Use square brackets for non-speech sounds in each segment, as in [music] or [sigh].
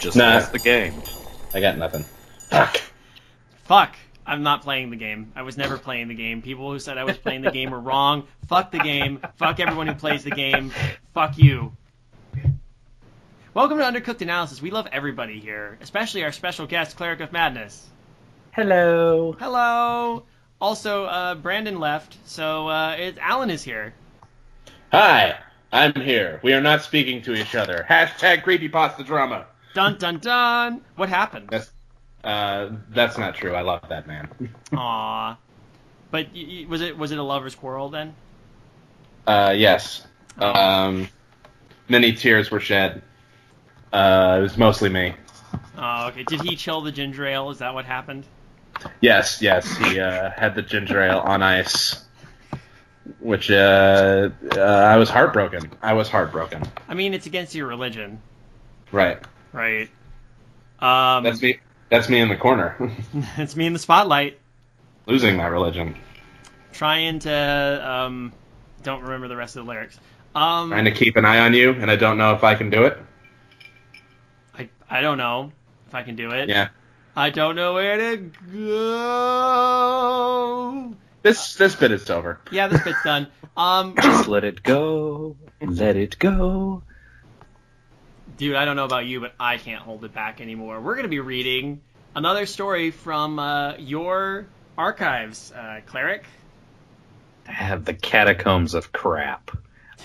just Nah. lost the game. I got nothing. Fuck. Fuck. I'm not playing the game. I was never playing the game. People who said I was playing the game were wrong. Fuck the game. Fuck everyone who plays the game. Fuck you. Welcome to Undercooked Analysis. We love everybody here, especially our special guest, Cleric of Madness. Hello. Hello. Also, uh, Brandon left, so uh, it's Alan is here. Hi, I'm here. We are not speaking to each other. Hashtag creepypasta drama. Dun dun dun. What happened? That's uh, that's not true. I love that man. [laughs] Aw. But y- y- was it was it a lovers' quarrel then? Uh, yes. Um, many tears were shed. Uh, it was mostly me. Oh, okay. Did he chill the ginger ale? Is that what happened? Yes, yes. He uh, had the ginger ale on ice, which uh, uh, I was heartbroken. I was heartbroken. I mean, it's against your religion, Right. Right? Um, That's me. That's me in the corner, [laughs] it's me in the spotlight, losing my religion, trying to um, don't remember the rest of the lyrics. Um, trying to keep an eye on you, and I don't know if I can do it. I I don't know if I can do it. Yeah. I don't know where to go. This this bit is over. Yeah, this bit's done. Um, Just let it go. Let it go. Dude, I don't know about you, but I can't hold it back anymore. We're gonna be reading another story from uh, your archives, uh, cleric. I have the catacombs of crap.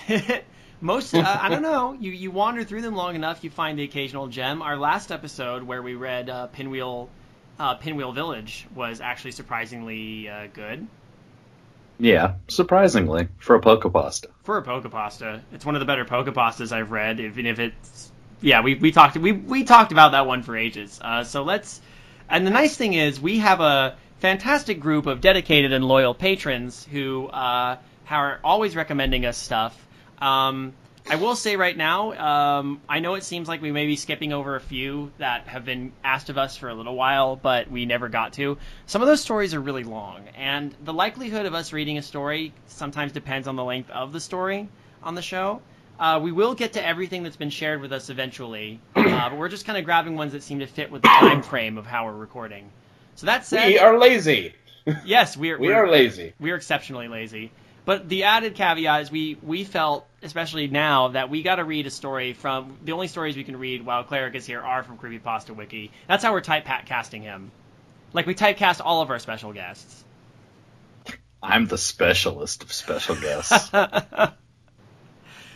[laughs] Most, uh, I don't know. You you wander through them long enough, you find the occasional gem. Our last episode, where we read uh, Pinwheel, uh, Pinwheel Village, was actually surprisingly uh, good Yeah, surprisingly for a poke pasta. for a poke pasta, It's one of the better poke pastas I've read. Even if it's, yeah, we we talked we we talked about that one for ages. Uh, so let's, and the nice thing is we have a fantastic group of dedicated and loyal patrons who uh, are always recommending us stuff. Um, I will say right now, um, I know it seems like we may be skipping over a few that have been asked of us for a little while, but we never got to. Some of those stories are really long, and the likelihood of us reading a story sometimes depends on the length of the story on the show. Uh, we will get to everything that's been shared with us eventually, uh, but we're just kind of grabbing ones that seem to fit with the time frame of how we're recording. So that said, We are lazy. [laughs] yes, we are. We we're- are lazy. we are exceptionally lazy. But the added caveat is we we felt, especially now, that we got to read a story from the only stories we can read while Cleric is here are from Creepypasta Wiki. That's how we're typecasting him. Like we typecast all of our special guests. I'm the specialist of special guests. [laughs]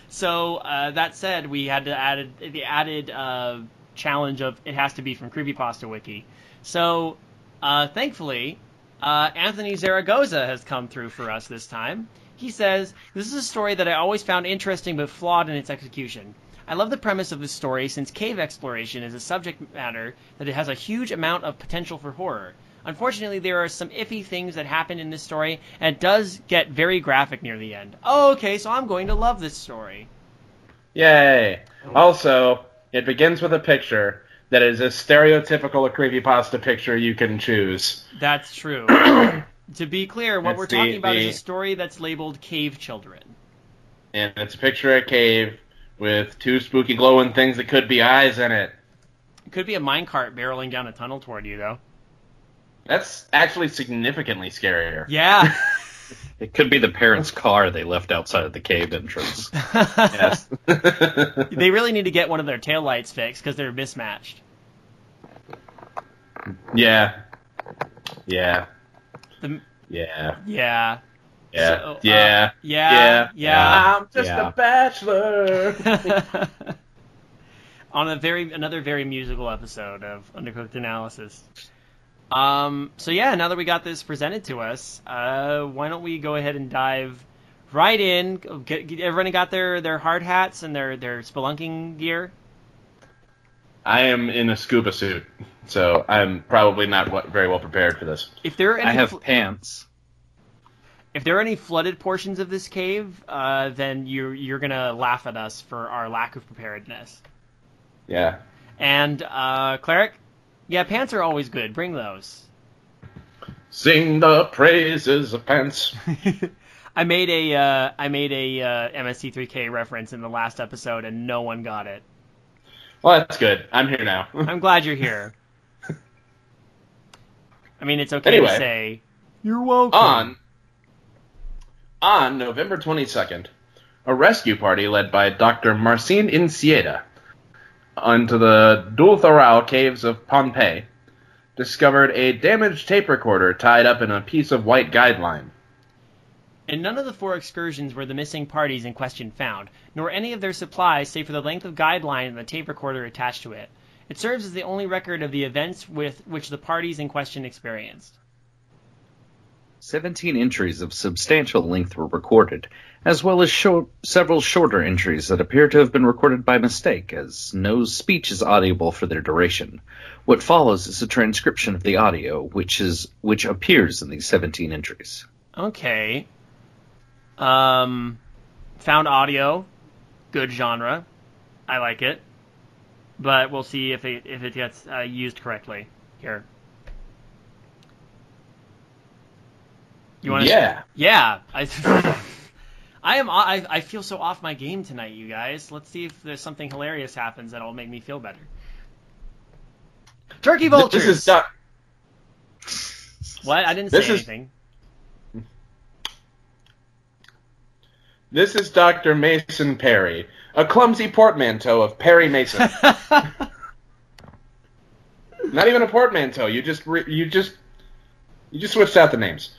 So uh, that said, we had to the added uh, challenge of it has to be from Creepypasta Wiki. So uh, thankfully, uh, Anthony Zaragoza has come through for us this time. He says this is a story that I always found interesting but flawed in its execution. I love the premise of this story since cave exploration is a subject matter that it has a huge amount of potential for horror. Unfortunately, there are some iffy things that happen in this story, and it does get very graphic near the end. Oh, okay, so I'm going to love this story. Yay! Oh. Also, it begins with a picture that is as stereotypical a creepypasta picture you can choose. That's true. [coughs] to be clear, what It's we're the- talking about the- is a story that's labeled Cave Children. And it's a picture of a cave with two spooky glowing things that could be eyes in it. It could be a minecart barreling down a tunnel toward you, though. That's actually significantly scarier. Yeah. [laughs] it could be the parents' car they left outside of the cave entrance. Yes. [laughs] they really need to get one of their taillights fixed because they're mismatched. yeah. Yeah. The, Yeah. yeah. Yeah. So, uh, yeah. yeah. Yeah. I'm just Yeah. a bachelor. [laughs] On a very another very musical episode of Undercooked Analysis. Um, so yeah, now that we got this presented to us, uh, why don't we go ahead and dive right in? Get, get, everybody got their, their hard hats and their, their spelunking gear? I am in a scuba suit, so I'm probably not very well prepared for this. If there are any I have fl- pants. if there are any flooded portions of this cave, uh, then you you're gonna laugh at us for our lack of preparedness. Yeah. And uh, cleric, yeah, pants are always good. Bring those. Sing the praises of pants. [laughs] I made a uh, I made a uh, MST3K reference in the last episode, and no one got it. Well, that's good. I'm here now. [laughs] I'm glad you're here. I mean, it's okay Anyway. to say you're welcome. on on November 22nd, a rescue party led by Dr. Marcin Incieda onto the Dultharau caves of Pompeii discovered a damaged tape recorder tied up in a piece of white guideline. In none of the four excursions were the missing parties in question found, nor any of their supplies save for the length of guideline and the tape recorder attached to it. It serves as the only record of the events with which the parties in question experienced. 17 entries of substantial length were recorded, as well as short, several shorter entries that appear to have been recorded by mistake, as no speech is audible for their duration. What follows is a transcription of the audio, which is which appears in these 17 entries. Okay. Um, found audio, good genre, I like it, but we'll see if it if it gets uh, used correctly here. You want to? Yeah. Yeah. I, [laughs] [laughs] I am. I, I feel so off my game tonight, you guys. Let's see if there's something hilarious happens that'll make me feel better. Turkey vultures. This is doc- what? I didn't say this is- anything. This is Dr. Mason Perry, a clumsy portmanteau of Perry Mason. [laughs] Not even a portmanteau. You just re- you just you just switched out the names.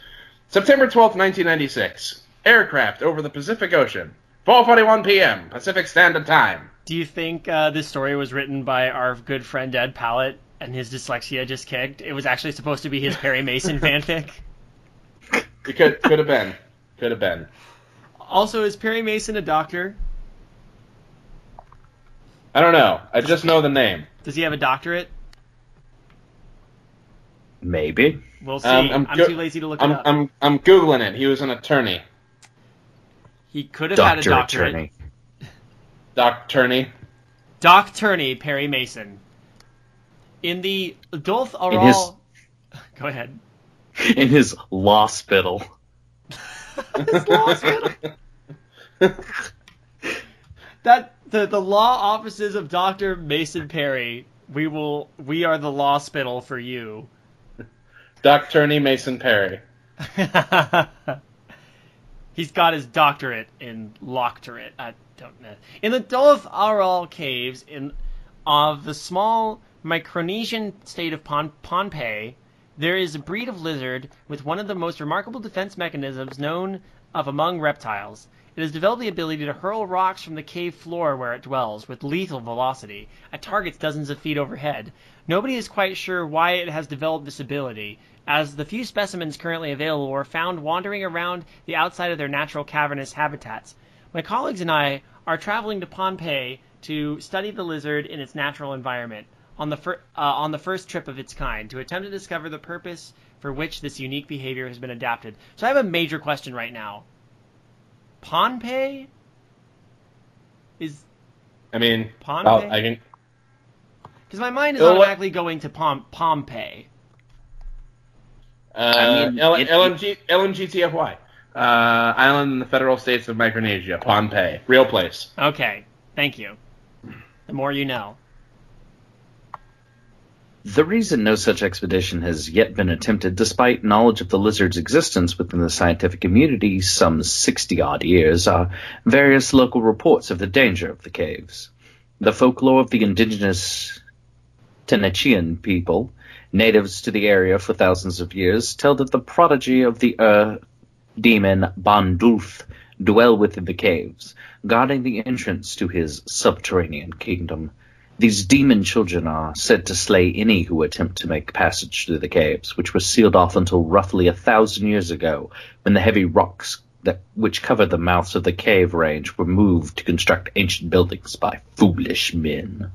September twelfth, nineteen ninety six. Aircraft over the Pacific Ocean. 4:41 p.m. Pacific Standard Time. Do you think uh, this story was written by our good friend Ed Pallett and his dyslexia just kicked? It was actually supposed to be his Perry Mason [laughs] fanfic. It could could have been. Could have been. Also, is Perry Mason a doctor? I don't know. I just know the name. Does he have a doctorate? Maybe. We'll see. Um, I'm, I'm go- too lazy to look I'm it up. I'm I'm googling it. He was an attorney. He could have had a Doctor doctorate. Attorney. Doc Turney. Doc Turney, Perry Mason. In the Dolph In Aral. his- [laughs] Go ahead. In his law spittle. [laughs] His law spittle. that the the law offices of Doctor Mason Perry. We will. We are the law spittle for you. Doc Turney Mason Perry. [laughs] He's got his doctorate in loctorate. I don't know. In the Dolph Aral caves in of the small Micronesian state of Pon- Pohnpei, there is a breed of lizard with one of the most remarkable defense mechanisms known of among reptiles. It has developed the ability to hurl rocks from the cave floor where it dwells with lethal velocity at targets dozens of feet overhead. Nobody is quite sure why it has developed this ability, as the few specimens currently available were found wandering around the outside of their natural cavernous habitats. My colleagues and I are traveling to Pompeii to study the lizard in its natural environment on the, fir- uh, on the first trip of its kind to attempt to discover the purpose for which this unique behavior has been adapted. So I have a major question right now. Pompeii is I mean, Pompeii. I'll- I can. because my mind is what- automatically going to Pom- Pompeii. Uh, I mean, L- it- LMG, LMGTFY. Uh, island in the federal states of Micronesia. Pompeii. Real place. Okay, thank you. The more you know. The reason no such expedition has yet been attempted, despite knowledge of the lizard's existence within the scientific community some 60 odd years, are various local reports of the danger of the caves. The folklore of the indigenous Tenachian people, natives to the area for thousands of years, tell that the prodigy of the earth demon Bandulf dwell within the caves, guarding the entrance to his subterranean kingdom. These demon children are said to slay any who attempt to make passage through the caves, which were sealed off until roughly a thousand years ago, when the heavy rocks that which covered the mouths of the cave range were moved to construct ancient buildings by foolish men.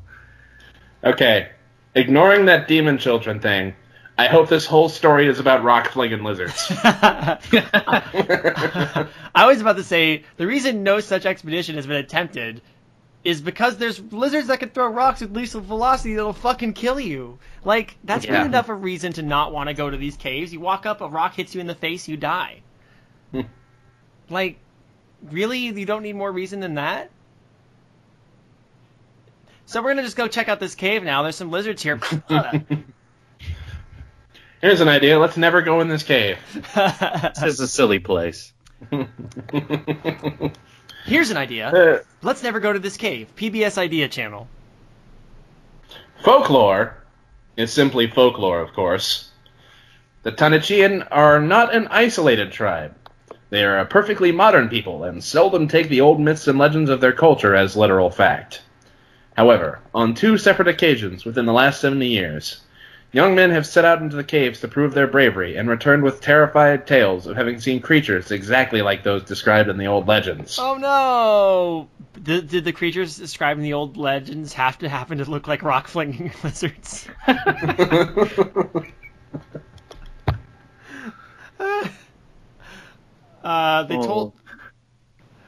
Okay. Ignoring that demon children thing, I hope this whole story is about rock flinging lizards. [laughs] I was about to say the reason no such expedition has been attempted is because there's lizards that can throw rocks with lethal velocity that'll fucking kill you. Like that's Yeah. good enough of a reason to not want to go to these caves. You walk up, a rock hits you in the face, you die. Hmm. like, really, you don't need more reason than that. So we're gonna just go check out this cave now. There's some lizards here. [laughs] Here's an idea. Let's never go in this cave. [laughs] This is a silly place. [laughs] Here's an idea. Uh, Let's never go to this cave. PBS Idea Channel. folklore is simply folklore, of course. The Tanachian are not an isolated tribe. They are a perfectly modern people and seldom take the old myths and legends of their culture as literal fact. However, on two separate occasions within the last 70 years, young men have set out into the caves to prove their bravery and returned with terrified tales of having seen creatures exactly like those described in the old legends. Oh no! Did, did the creatures described in the old legends have to happen to look like rock flinging [laughs] lizards? [laughs] Uh, they Oh. told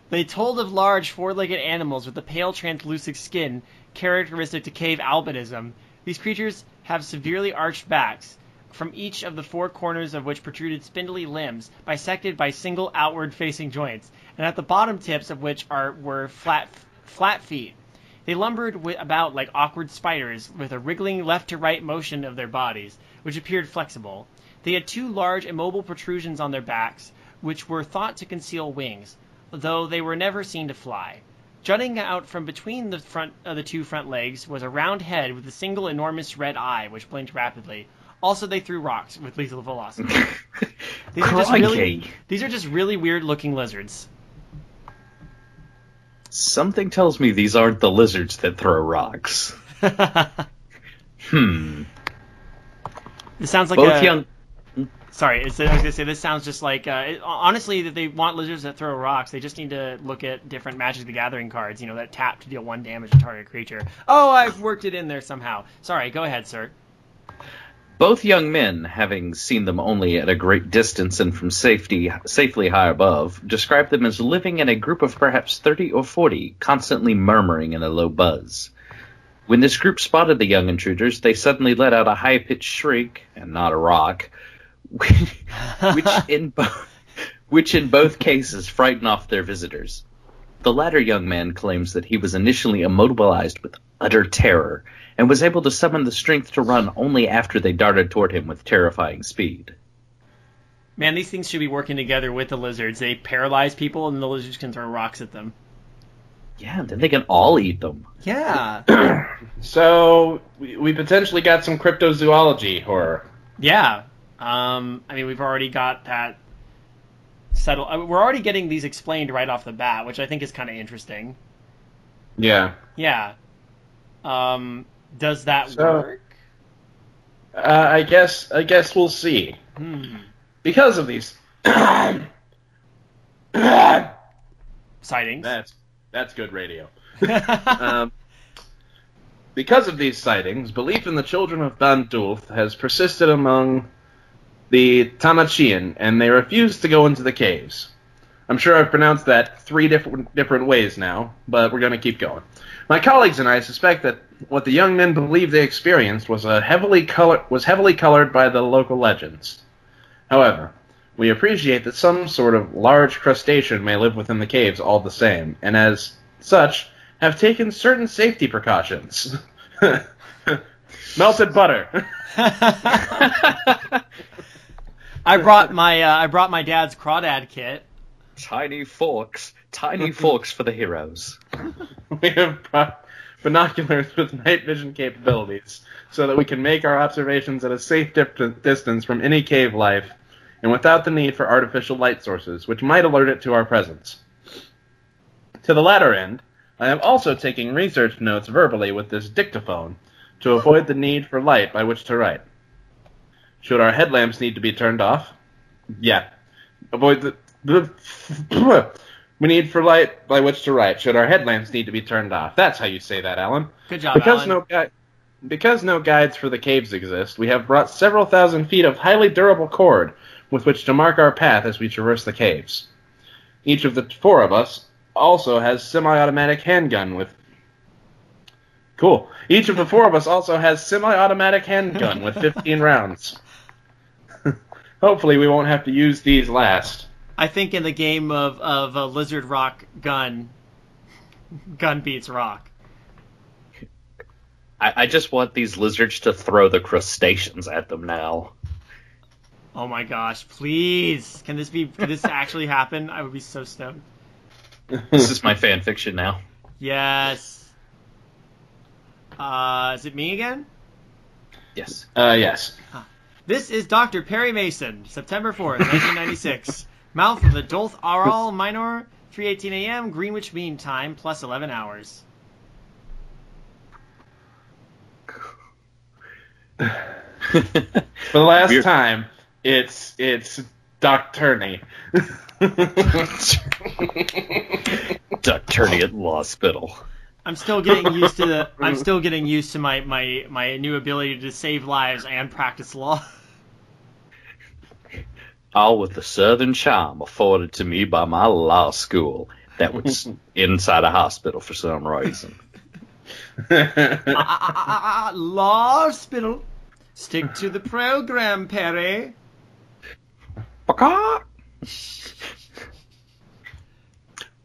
they told of large four-legged animals with a pale translucent skin characteristic to cave albinism. These creatures have severely arched backs, from each of the four corners of which protruded spindly limbs, bisected by single outward-facing joints, and at the bottom tips of which are were flat flat feet. They lumbered wi- about like awkward spiders, with a wriggling left to right motion of their bodies, which appeared flexible. They had two large immobile protrusions on their backs, which were thought to conceal wings, though they were never seen to fly. Jutting out from between the front of the two front legs was a round head with a single enormous red eye, which blinked rapidly. Also, they threw rocks with lethal velocity. [laughs] These are just really, these are just really weird looking lizards. Something tells me these aren't the lizards that throw rocks. [laughs] Hmm. This sounds like Both a, young. Sorry, I was gonna say this sounds just like uh, it, honestly that they want lizards that throw rocks. They just need to look at different Magic the Gathering cards, you know, that tap to deal one damage to target creature. Oh, I've worked it in there somehow. Sorry, go ahead, sir. Both young men, having seen them only at a great distance and from safety safely high above, described them as living in a group of perhaps thirty or forty, constantly murmuring in a low buzz. When this group spotted the young intruders, they suddenly let out a high-pitched shriek, and not a rock, [laughs] which in both which in both cases frightened off their visitors. The latter young man claims that he was initially immobilized with utter terror and was able to summon the strength to run only after they darted toward him with terrifying speed. Man, these things should be working together with the lizards. They paralyze people, and the lizards can throw rocks at them. Yeah, then they can all eat them. Yeah, [coughs] So we, we potentially got some cryptozoology horror. yeah. Um, I mean, we've already got that settled. I mean, we're already getting these explained right off the bat, which I think is kind of interesting. Yeah. Yeah. Um, does that So- work? Uh, I guess I guess we'll see. Hmm. Because of these. [coughs] Sightings. that's that's good radio. [laughs] Um, because of these sightings, belief in the children of Bandulf has persisted among the Tamachian, and they refuse to go into the caves. I'm sure I've pronounced that three different different ways now, but we're going to keep going. My colleagues and I suspect that what the young men believed they experienced was a heavily color was heavily colored by the local legends. However, we appreciate that some sort of large crustacean may live within the caves all the same, and as such, have taken certain safety precautions. [laughs] Melted butter. [laughs] [laughs] I brought my uh, I brought my dad's crawdad kit. Tiny forks, tiny forks for the heroes. [laughs] we have brought binoculars with night vision capabilities so that we can make our observations at a safe dip- distance from any cave life and without the need for artificial light sources, which might alert it to our presence. To the latter end, I am also taking research notes verbally with this dictaphone to avoid the need for light by which to write. Should our headlamps need to be turned off? Yeah. Avoid the. [clears throat] We need for light by which to write. Should our headlamps need to be turned off? That's how you say that, Alan. Good job, Because Alan. no gui- because no guides for the caves exist, we have brought several thousand feet of highly durable cord with which to mark our path as we traverse the caves. Each of the four of us also has semi-automatic handgun with. Cool. Each of the four of us also has semi-automatic handgun with [laughs] 15 rounds. Hopefully, we won't have to use these last. I think in the game of of a lizard rock gun, gun beats rock. I, I just want these lizards to throw the crustaceans at them now. Oh my gosh, please. Can this be can this actually happen? I would be so stoked. [laughs] This is my fan fiction now. Yes. Uh, is it me again? Yes. Uh, yes. This is Dr. Perry Mason, September 4th, 1996. [laughs] Mouth of the Dolth Aral Minor, 3:18 a.m. Greenwich Mean Time, plus 11 hours. [laughs] For the last Weird. time, it's it's Doc Turney. [laughs] Duck Turney at Law Spittle. I'm still getting used to the. I'm [laughs] still getting used to my my my new ability to save lives and practice law. [laughs] All with the southern charm afforded to me by my law school that was [laughs] inside a hospital for some reason. Ah, ah, ah, ah, ah, law hospital. Stick to the program, Perry.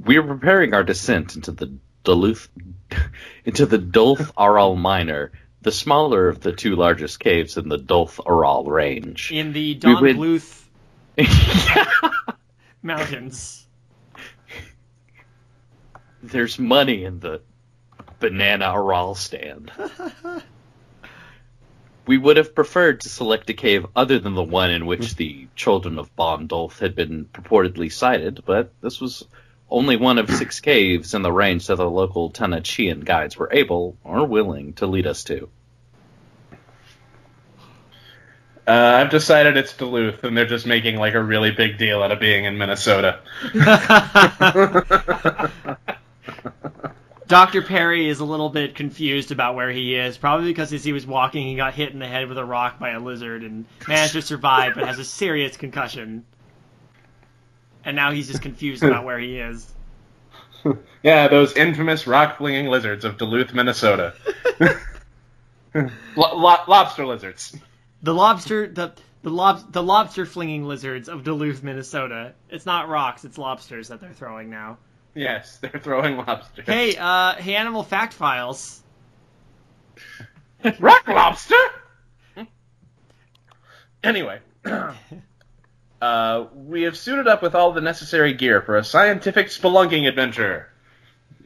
We are preparing our descent into the Duluth, [laughs] into the Dulth Aral Minor, the smaller of the two largest caves in the Dulth Aral range. In the Don would- Bluth [laughs] Mountains. There's money in the banana Aral stand. [laughs] We would have preferred to select a cave other than the one in which mm. the children of Bon Dulth had been purportedly sighted, but this was only one of six caves in the range that the local Tanachian guides were able or willing to lead us to. Uh, I've decided it's Duluth, and they're just making like a really big deal out of being in Minnesota. [laughs] Dr. Perry is a little bit confused about where he is, probably because as he was walking, he got hit in the head with a rock by a lizard and managed to survive, but has a serious concussion. And now he's just confused about where he is. [laughs] yeah, those infamous rock flinging lizards of Duluth, Minnesota. [laughs] Lo- lo- lobster lizards. The lobster, the the lob, the lobster flinging lizards of Duluth, Minnesota. It's not rocks, it's lobsters that they're throwing now. Yes, [laughs] they're throwing lobsters. Hey, uh, hey, animal fact files. rock lobster. Anyway, [clears throat] uh, we have suited up with all the necessary gear for a scientific spelunking adventure,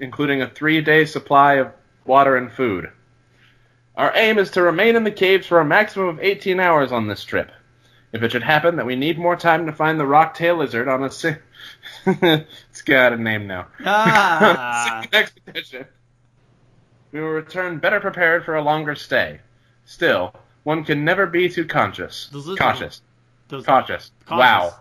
including a three-day supply of water and food. Our aim is to remain in the caves for a maximum of 18 hours on this trip. If it should happen that we need more time to find the rocktail lizard on a si- [laughs] it's got a name now. Ah. [laughs] Expedition. We will return better prepared for a longer stay. Still, one can never be too conscious. Those lizards- Cautious. Those, Cautious. Cautious. Wow.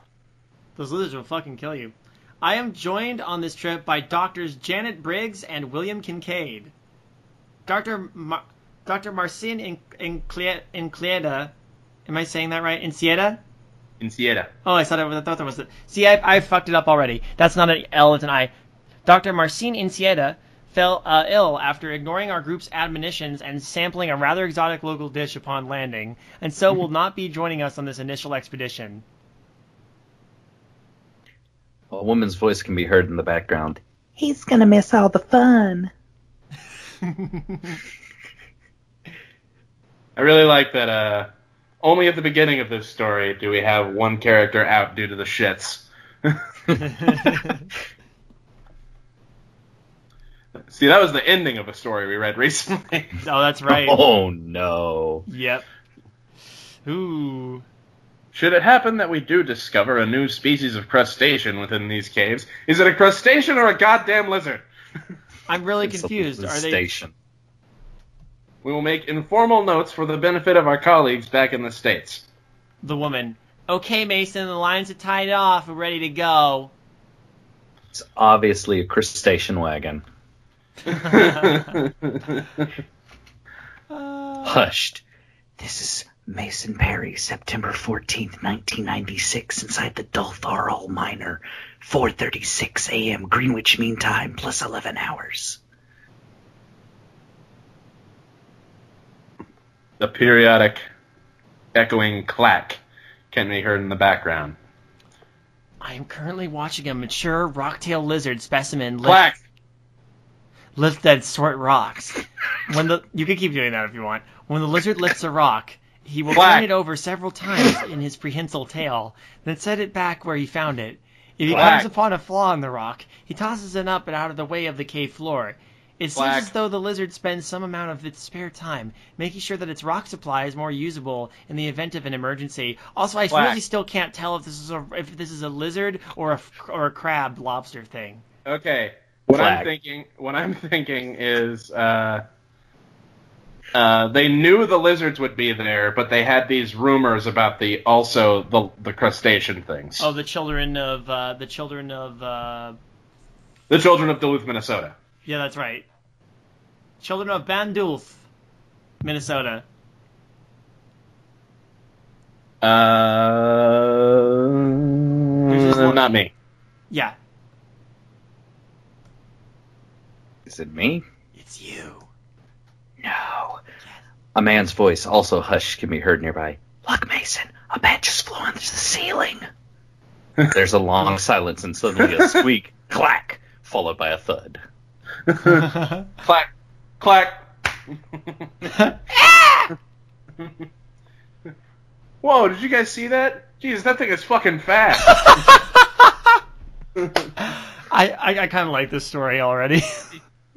Those lizards will fucking kill you. I am joined on this trip by doctors Janet Briggs and William Kincaid. Dr. Mar- Dr. Marcin In- Inclie- Inclieda, am I saying that right? Incieda? In Sieta. Oh, I thought, it was, I thought that was it. See, I, I fucked it up already. That's not an L, it's an I. Dr. Marcin Incieda fell uh, ill after ignoring our group's admonitions and sampling a rather exotic local dish upon landing, and so will not be joining us on this initial expedition. A woman's voice can be heard in the background. He's gonna miss all the fun. [laughs] I really like that. Uh, only at the beginning of this story do we have one character out due to the shits. [laughs] [laughs] See, that was the ending of a story we read recently. [laughs] oh, that's right. Oh no. Yep. Ooh. Should it happen that we do discover a new species of crustacean within these caves, is it a crustacean or a goddamn lizard? [laughs] I'm really It's a confused. Are they. We will make informal notes for the benefit of our colleagues back in the States. the woman? Okay, Mason, the lines are tied off. We're ready to go. It's obviously a crustacean wagon. Uh, [laughs] Hushed. This is Mason Perry, September 14th, 1996, inside the Dultharal Minor, 4.36 a.m. Greenwich Mean Time, plus 11 hours. the periodic echoing clack can be heard in the background. I am currently watching a mature rocktail lizard specimen lift, Clack! Lift that sort rocks. When the you can keep doing that if you want. When the lizard lifts a rock, he will Quack. turn it over several times in his prehensile tail, then set it back where he found it. If he Quack. comes upon a flaw in the rock, he tosses it up and out of the way of the cave floor. It seems as though the lizard spends some amount of its spare time making sure that its rock supply is more usable in the event of an emergency. Also, I really still can't tell if this is a if this is a lizard or a or a crab lobster thing. Okay. What I'm thinking, what I'm [laughs] thinking is, uh, uh, they knew the lizards would be there, but they had these rumors about the also the the crustacean things. Oh, the children of uh, the children of uh, The children of Duluth, Minnesota. Yeah, that's right. Children of Bandulf, Minnesota. Uh, not me. Yeah, Is it me? it's you. No. A man's voice, also hushed, can be heard nearby. Look, Mason, a bat just flew onto the ceiling. There's a long [laughs] silence and suddenly a squeak, clack, followed by a thud. [laughs] Clack, clack. [laughs] Whoa! Did you guys see that? Jesus, that thing is fucking fast. I I, I kind of like this story already.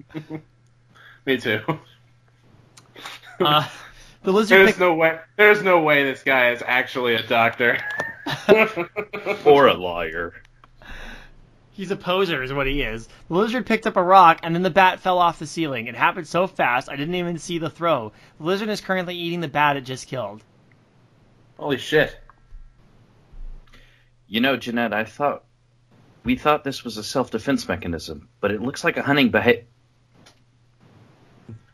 [laughs] me too. [laughs] uh, the lizard. There's picked- no way. There's no way this guy is actually a doctor. [laughs] Or a lawyer. He's a poser, is what he is. The lizard picked up a rock, and then the bat fell off the ceiling. It happened so fast, I didn't even see the throw. The lizard is currently eating the bat it just killed. Holy shit! You know, Jeanette, I thought we thought this was a self-defense mechanism, but it looks like a hunting behavior.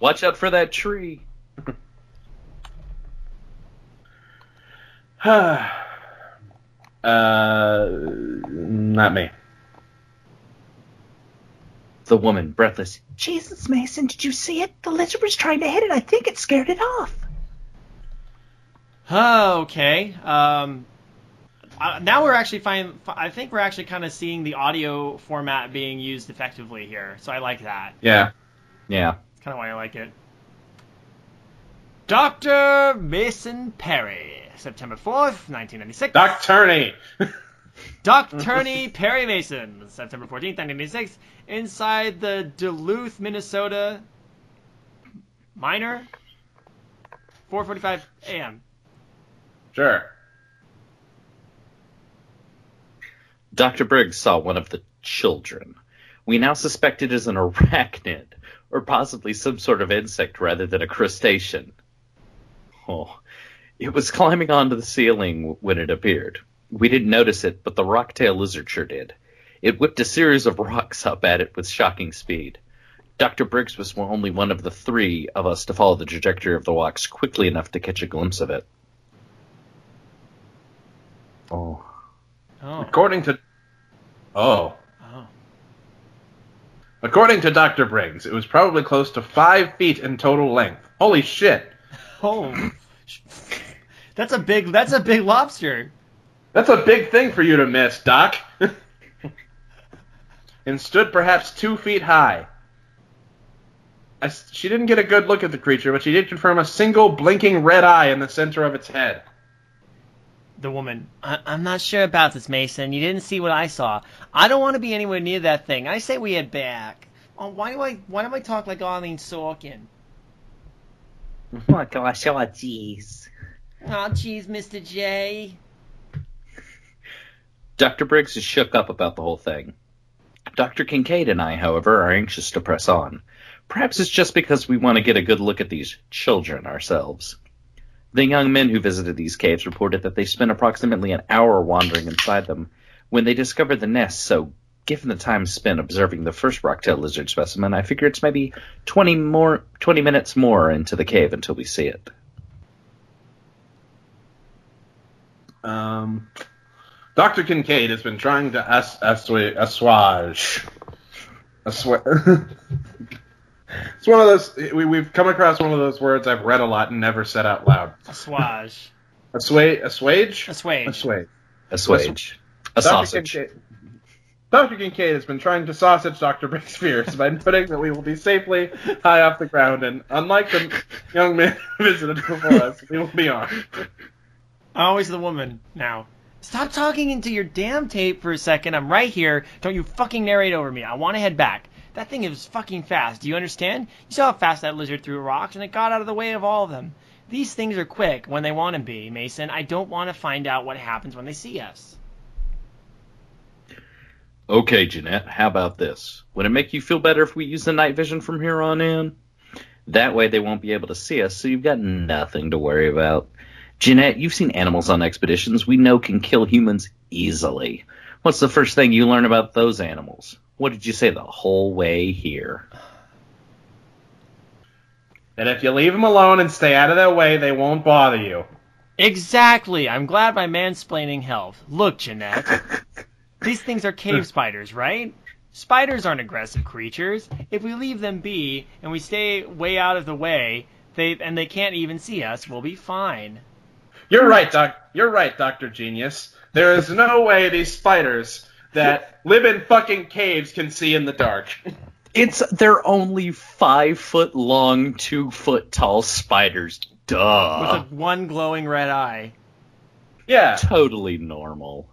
Watch out for that tree. [sighs] uh, not me. The woman, breathless. Jesus, Mason, did you see it? The lizard was trying to hit it. I think it scared it off. okay. Um, uh, now we're actually fine. I think we're actually kind of seeing the audio format being used effectively here, so I like that. Yeah. Yeah. That's kind of why I like it. Dr. Mason Perry, September 4th, 1996. Doc Turney. [laughs] Doc Turney Perry Mason, September 14th, 1996, inside the Duluth, Minnesota minor, 4:45 a.m. sure. Dr. Briggs saw one of the children. We now suspect it is an arachnid, or possibly some sort of insect rather than a crustacean. Oh, it was climbing onto the ceiling when it appeared. We didn't notice it, but the rocktail lizard sure did. It whipped a series of rocks up at it with shocking speed. Dr. Briggs was only one of the three of us to follow the trajectory of the rocks quickly enough to catch a glimpse of it. Oh. Oh, According to. Oh. According to Dr. Briggs, it was probably close to five feet in total length. Holy shit. [laughs] Oh. That's a big. That's a big lobster. That's a big thing for you to miss, Doc. [laughs] and stood perhaps two feet high. I she didn't get a good look at the creature, but she did confirm a single blinking red eye in the center of its head. The woman. I, I'm not sure about this, Mason. You didn't see what I saw. I don't want to be anywhere near that thing. I say we head back. Oh, why do I? Why do I talk like Arlene Sorkin? Oh gosh, oh jeez. Oh, jeez, Mr. J. Dr. Briggs is shook up about the whole thing. Dr. Kincaid and I, however, are anxious to press on. Perhaps it's just because we want to get a good look at these children ourselves. The young men who visited these caves reported that they spent approximately an hour wandering inside them when they discovered the nest so given the time spent observing the first rocktail lizard specimen, I figure it's maybe 20 more 20 minutes more into the cave until we see it. Um, Dr. Kincaid has been trying to ass- assuage. assuage. assuage. It's one of those. We, we've come across one of those words I've read a lot and never said out loud. Assuage. Assuage. Assuage. Assuage. Assuage. Assuage. A Dr. sausage. Kincaid, Dr. Kincaid has been trying to sausage Dr. Briggs Spears by noting that we will be safely high off the ground, and unlike the young man who visited before us, we will be armed. Always the woman now. Stop talking into your damn tape for a second. I'm right here. Don't you fucking narrate over me. I want to head back. That thing is fucking fast. Do you understand? You saw how fast that lizard threw rocks, and it got out of the way of all of them. These things are quick when they want to be, Mason. I don't want to find out what happens when they see us. Okay, Jeanette, how about this? Would it make you feel better if we use the night vision from here on in? That way they won't be able to see us, so you've got nothing to worry about. Jeanette, you've seen animals on expeditions we know can kill humans easily. What's the first thing you learn about those animals? What did you say the whole way here? And if you leave them alone and stay out of their way, they won't bother you. Exactly. I'm glad my mansplaining helped. Look, Jeanette. [laughs] These things are cave spiders, right? Spiders aren't aggressive creatures. If we leave them be and we stay way out of the way, they and they can't even see us, we'll be fine. You're right, Doc. You're right, Doctor Genius. There is no way these spiders that live in fucking caves can see in the dark. It's they're only five foot long, two foot tall spiders. With Duh. a one glowing red eye. Yeah. totally normal.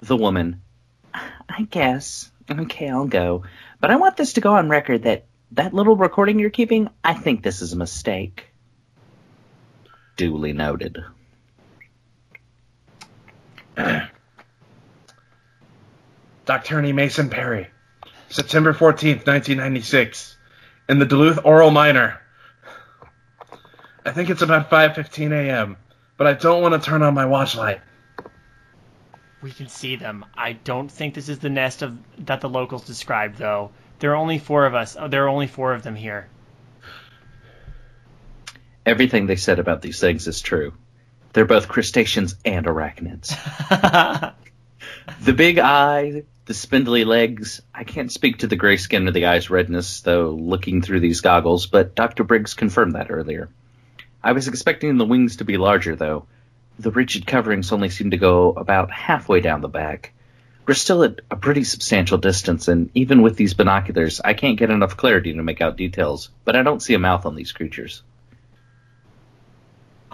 The woman. I guess. Okay, I'll go. But I want this to go on record that that little recording you're keeping, I think this is a mistake. Duly noted. [clears throat] Dr. Ernie Mason Perry, September 14th, 1996, in the Duluth Oral Minor. I think it's about 5:15 a.m., but I don't want to turn on my watch light. We can see them. I don't think this is the nest of that the locals described, though. There are only four of us. Oh, there are only four of them here. Everything they said about these things is true. They're both crustaceans and arachnids. [laughs] The big eye, the spindly legs. I can't speak to the gray skin or the eye's redness, though, looking through these goggles, but Dr. Briggs confirmed that earlier. I was expecting the wings to be larger, though. The rigid coverings only seem to go about halfway down the back. We're still at a pretty substantial distance, and even with these binoculars, I can't get enough clarity to make out details, but I don't see a mouth on these creatures.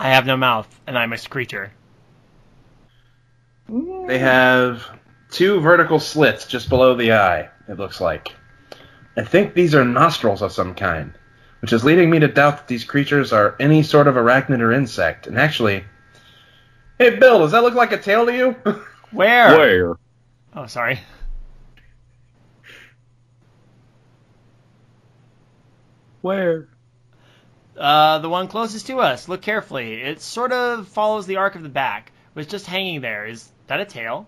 I have no mouth, and I'm a screecher. They have two vertical slits just below the eye, it looks like. I think these are nostrils of some kind, which is leading me to doubt that these creatures are any sort of arachnid or insect. And actually, hey Bill, does that look like a tail to you? [laughs] Where? Where? Oh, sorry. Where? Uh, the one closest to us. Look carefully. It sort of follows the arc of the back. It's just hanging there. Is that a tail?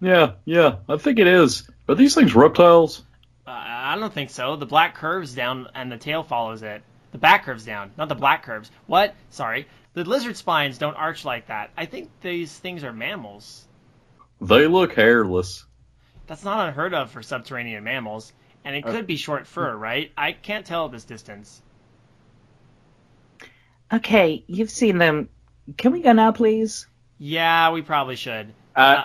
Yeah, yeah, I think it is. Are these things reptiles? Uh, I don't think so. The black curves down and the tail follows it. The back curves down, not the black curves. What? Sorry. The lizard spines don't arch like that. I think these things are mammals. They look hairless. That's not unheard of for subterranean mammals. And it could be short fur, right? I can't tell at this distance. Okay, you've seen them. Can we go now, please? Yeah, we probably should. Uh,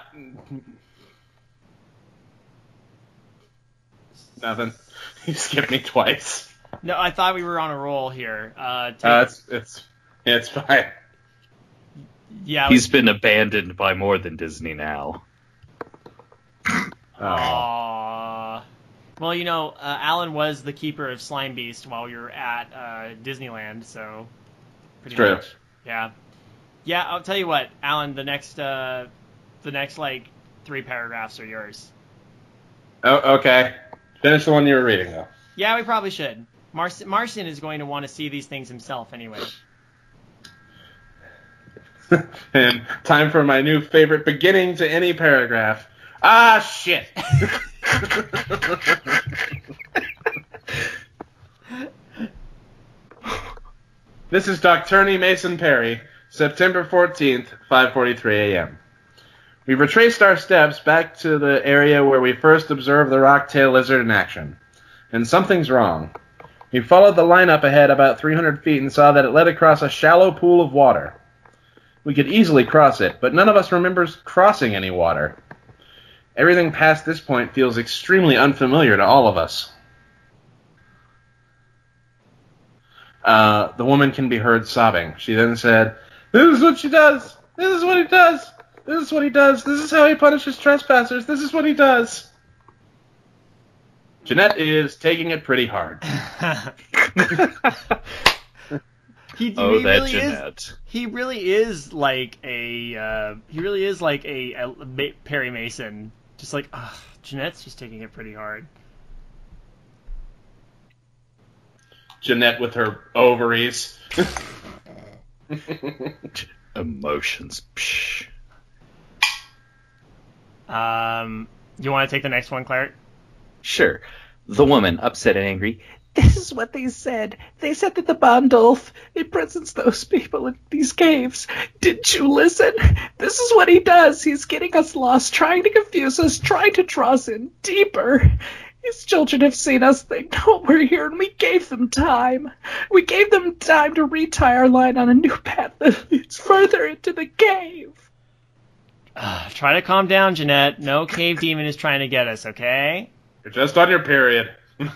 nothing. [laughs] You skipped me twice. No, I thought we were on a roll here. Uh, Uh, it's it's it's fine. yeah. He's been abandoned by more than Disney now. [laughs] Oh. Aww. Well, you know, uh, Alan was the keeper of Slime Beast while you were at uh, Disneyland, so pretty True. much. Yeah. Yeah, I'll tell you what, Alan. The next, uh, the next like three paragraphs are yours. Oh, okay. Finish the one you were reading though. Yeah, we probably should. Marc- Marcian is going to want to see these things himself anyway. [laughs] and time for my new favorite beginning to any paragraph. Ah, shit. [laughs] [laughs] this is Dr. Mason Perry, September 14th, 5:43 a.m. We retraced our steps back to the area where we first observed the rocktail lizard in action. And something's wrong. We followed the line up ahead about 300 feet and saw that it led across a shallow pool of water. We could easily cross it, but none of us remembers crossing any water. Everything past this point feels extremely unfamiliar to all of us. Uh, the woman can be heard sobbing. She then said, This is what she does! This is what he does! This is what he does! This is how he punishes trespassers! This is what he does! Jeanette is taking it pretty hard. [laughs] he, Oh, he that really is. Jeanette. He really is like a. Uh, he really is like a, a Perry Mason. Just like, ugh, Jeanette's just taking it pretty hard. Jeanette with her ovaries. [laughs] Emotions. Psh. Um, you want to take the next one, Claire? Sure. The woman, upset and angry. This is what they said. They said that the Bondolf imprisons those people in these caves. Didn't you listen? This is what he does. He's getting us lost, trying to confuse us, trying to draw us in deeper. His children have seen us. They know [laughs] we're here, and we gave them time. We gave them time to retie our line on a new path that leads further into the cave. Uh, try to calm down, Jeanette. No cave [laughs] demon is trying to get us, okay? You're just on your period. [laughs]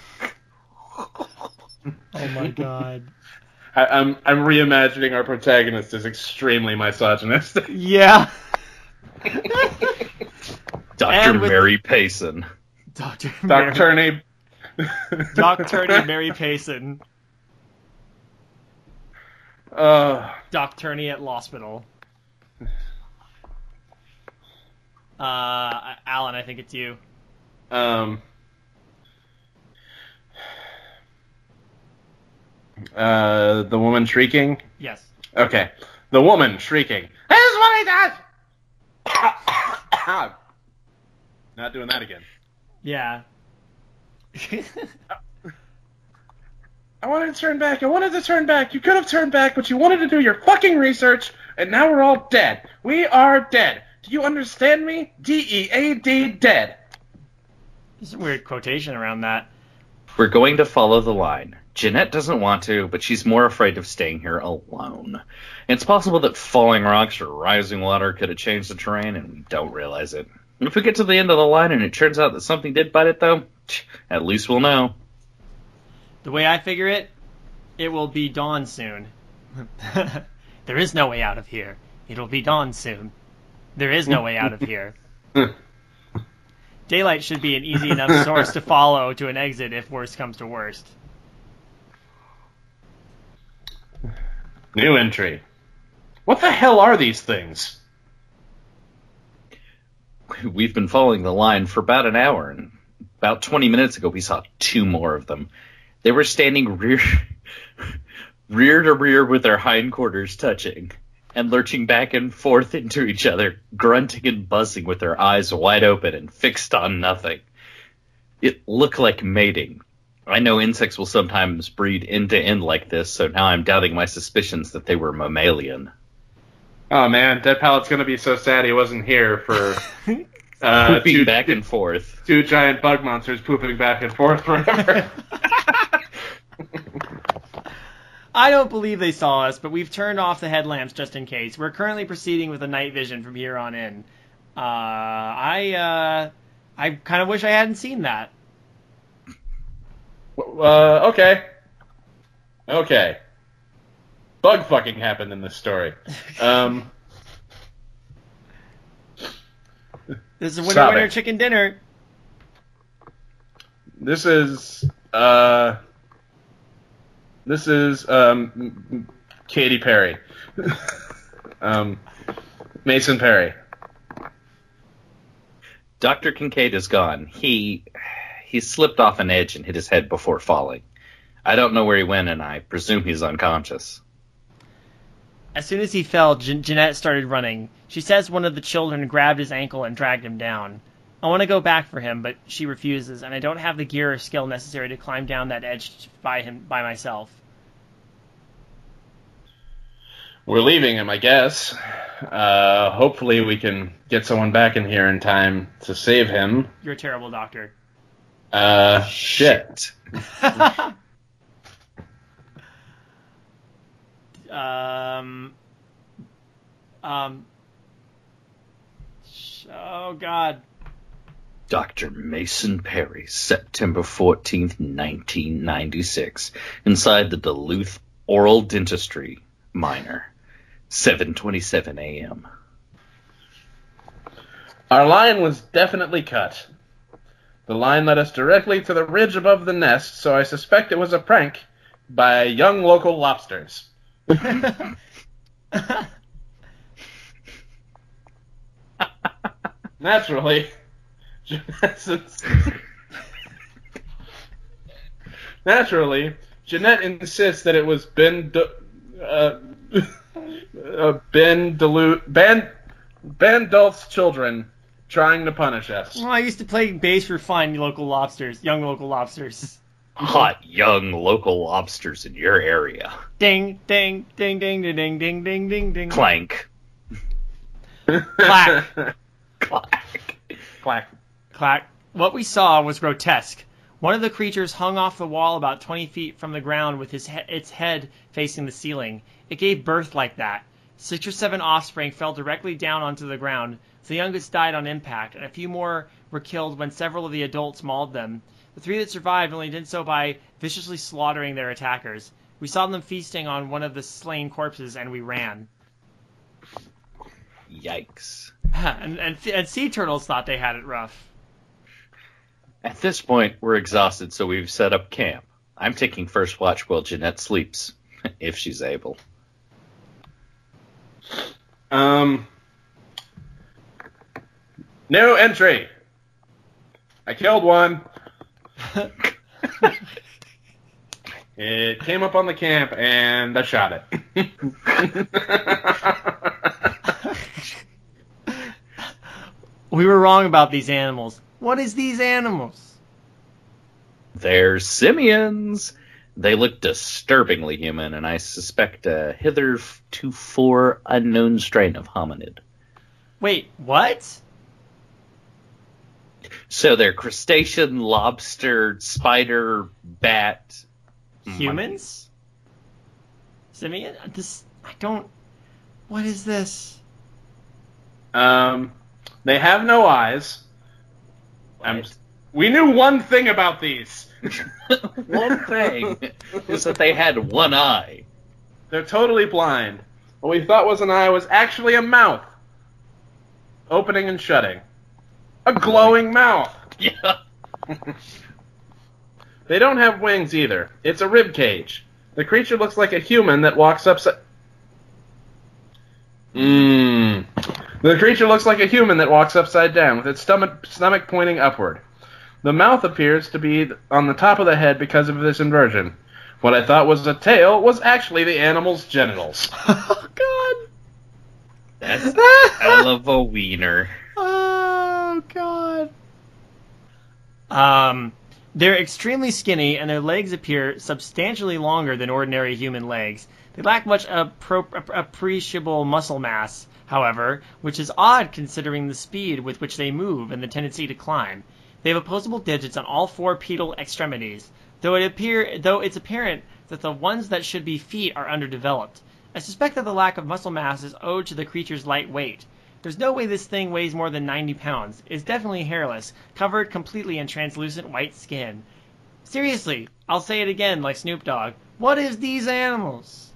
Oh my god. I, I'm I'm reimagining our protagonist as extremely misogynistic. Yeah. Dr. And with- Mary Payson. Doctor Doc [laughs] Turney. Doctor [laughs] Mary Payson. Uh, Doc Turney at Hospital. Uh, Alan, I think it's you. um. Uh, the woman shrieking. Yes. Okay, the woman shrieking. This is what he does. [coughs] [coughs] Not doing that again. Yeah. [laughs] I wanted to turn back. I wanted to turn back. You could have turned back, but you wanted to do your fucking research, and now we're all dead. We are dead. Do you understand me? D E A D dead. There's a weird quotation around that. We're going to follow the line. Jeanette doesn't want to, but she's more afraid of staying here alone. It's possible that falling rocks or rising water could have changed the terrain, and we don't realize it. If we get to the end of the line and it turns out that something did bite it, though, at least we'll know. The way I figure it, it will be dawn soon. [laughs] there is no way out of here. It'll be dawn soon. There is no way out of here. [laughs] Daylight should be an easy enough source to follow to an exit if worst comes to worst. New entry. What the hell are these things? [laughs] We've been following the line for about an hour, and about 20 minutes ago we saw two more of them. They were standing rear, [laughs] rear to rear with their hindquarters touching, and lurching back and forth into each other, grunting and buzzing with their eyes wide open and fixed on nothing. It looked like mating. I know insects will sometimes breed end to end like this, so now I'm doubting my suspicions that they were mammalian. Oh man, Dead Pallet's gonna be so sad he wasn't here for [laughs] uh, Pooping two, back and forth. two giant bug monsters pooping back and forth forever. [laughs] I don't believe they saw us, but we've turned off the headlamps just in case. We're currently proceeding with a night vision from here on in. Uh, I uh, I kind of wish I hadn't seen that. uh, okay. Okay. Bug fucking happened in this story. Um, This is winner Stop winner it. chicken dinner. this is uh, this is um, Katy Perry, [laughs] um, Mason Perry. Dr. Kincaid is gone. He he slipped off an edge and hit his head before falling. I don't know where he went, and I presume he's unconscious. As soon as he fell, Jan- Jeanette started running. She says one of the children grabbed his ankle and dragged him down. I want to go back for him, but she refuses, and I don't have the gear or skill necessary to climb down that edge by him by myself. We're leaving him, I guess. Uh, hopefully, we can get someone back in here in time to save him. You're a terrible doctor. Uh, shit. [laughs] um, um, oh God. Dr. Mason Perry, September 14th, 1996, inside the Duluth Oral Dentistry Minor, 7:27 a.m. Our line was definitely cut. The line led us directly to the ridge above the nest, so I suspect it was a prank by young local lobsters. [laughs] Naturally, Jeanette's- Naturally, Jeanette insists that it was Ben, D- uh, [laughs] uh, Ben Delu- Ben, Ben Dolph's children trying to punish us. Well, I used to play bass for fine local lobsters, young local lobsters. Hot young local lobsters in your area. Ding, ding, ding, ding, ding, ding, ding, ding, ding, ding. Clank. Clack. [laughs] Clack. Clack. Clack. What we saw was grotesque. One of the creatures hung off the wall about 20 feet from the ground with his he- its head facing the ceiling. It gave birth like that. Six or seven offspring fell directly down onto the ground. The youngest died on impact, and a few more were killed when several of the adults mauled them. The three that survived only did so by viciously slaughtering their attackers. We saw them feasting on one of the slain corpses, and we ran. Yikes. [laughs] and, and, and sea turtles thought they had it rough. At this point, we're exhausted, so we've set up camp. I'm taking first watch while Jeanette sleeps, [laughs] if she's able. Um. No entry. I killed one. [laughs] it came up on the camp and I shot it. [laughs] We were wrong about these animals. What is these animals? They're simians. They look disturbingly human, and I suspect a hitherto unknown strain of hominid. Wait, what? So they're crustacean, lobster, spider, bat. Humans? Simian? This I don't. What is this? um, they have no eyes. I'm, we knew one thing about these. [laughs] One thing is that they had one eye. They're totally blind. What we thought was an eye was actually a mouth. Opening and shutting. A glowing mouth. [laughs] Yeah. [laughs] They don't have wings either. It's a rib cage. The creature looks like a human that walks upside. Mmm. The creature looks like a human that walks upside down, with its stomach stomach pointing upward. The mouth appears to be on the top of the head because of this inversion. What I thought was a tail was actually the animal's genitals. [laughs] oh God! That's hell of a wiener. Oh God! Um, they're extremely skinny, and their legs appear substantially longer than ordinary human legs. They lack much appro- appreciable muscle mass, however, which is odd considering the speed with which they move and the tendency to climb. They have opposable digits on all four pedal extremities, though it appear though it's apparent that the ones that should be feet are underdeveloped. I suspect that the lack of muscle mass is owed to the creature's light weight. There's no way this thing weighs more than 90 pounds. It's definitely hairless, covered completely in translucent white skin. Seriously, I'll say it again like Snoop Dogg. What is these animals?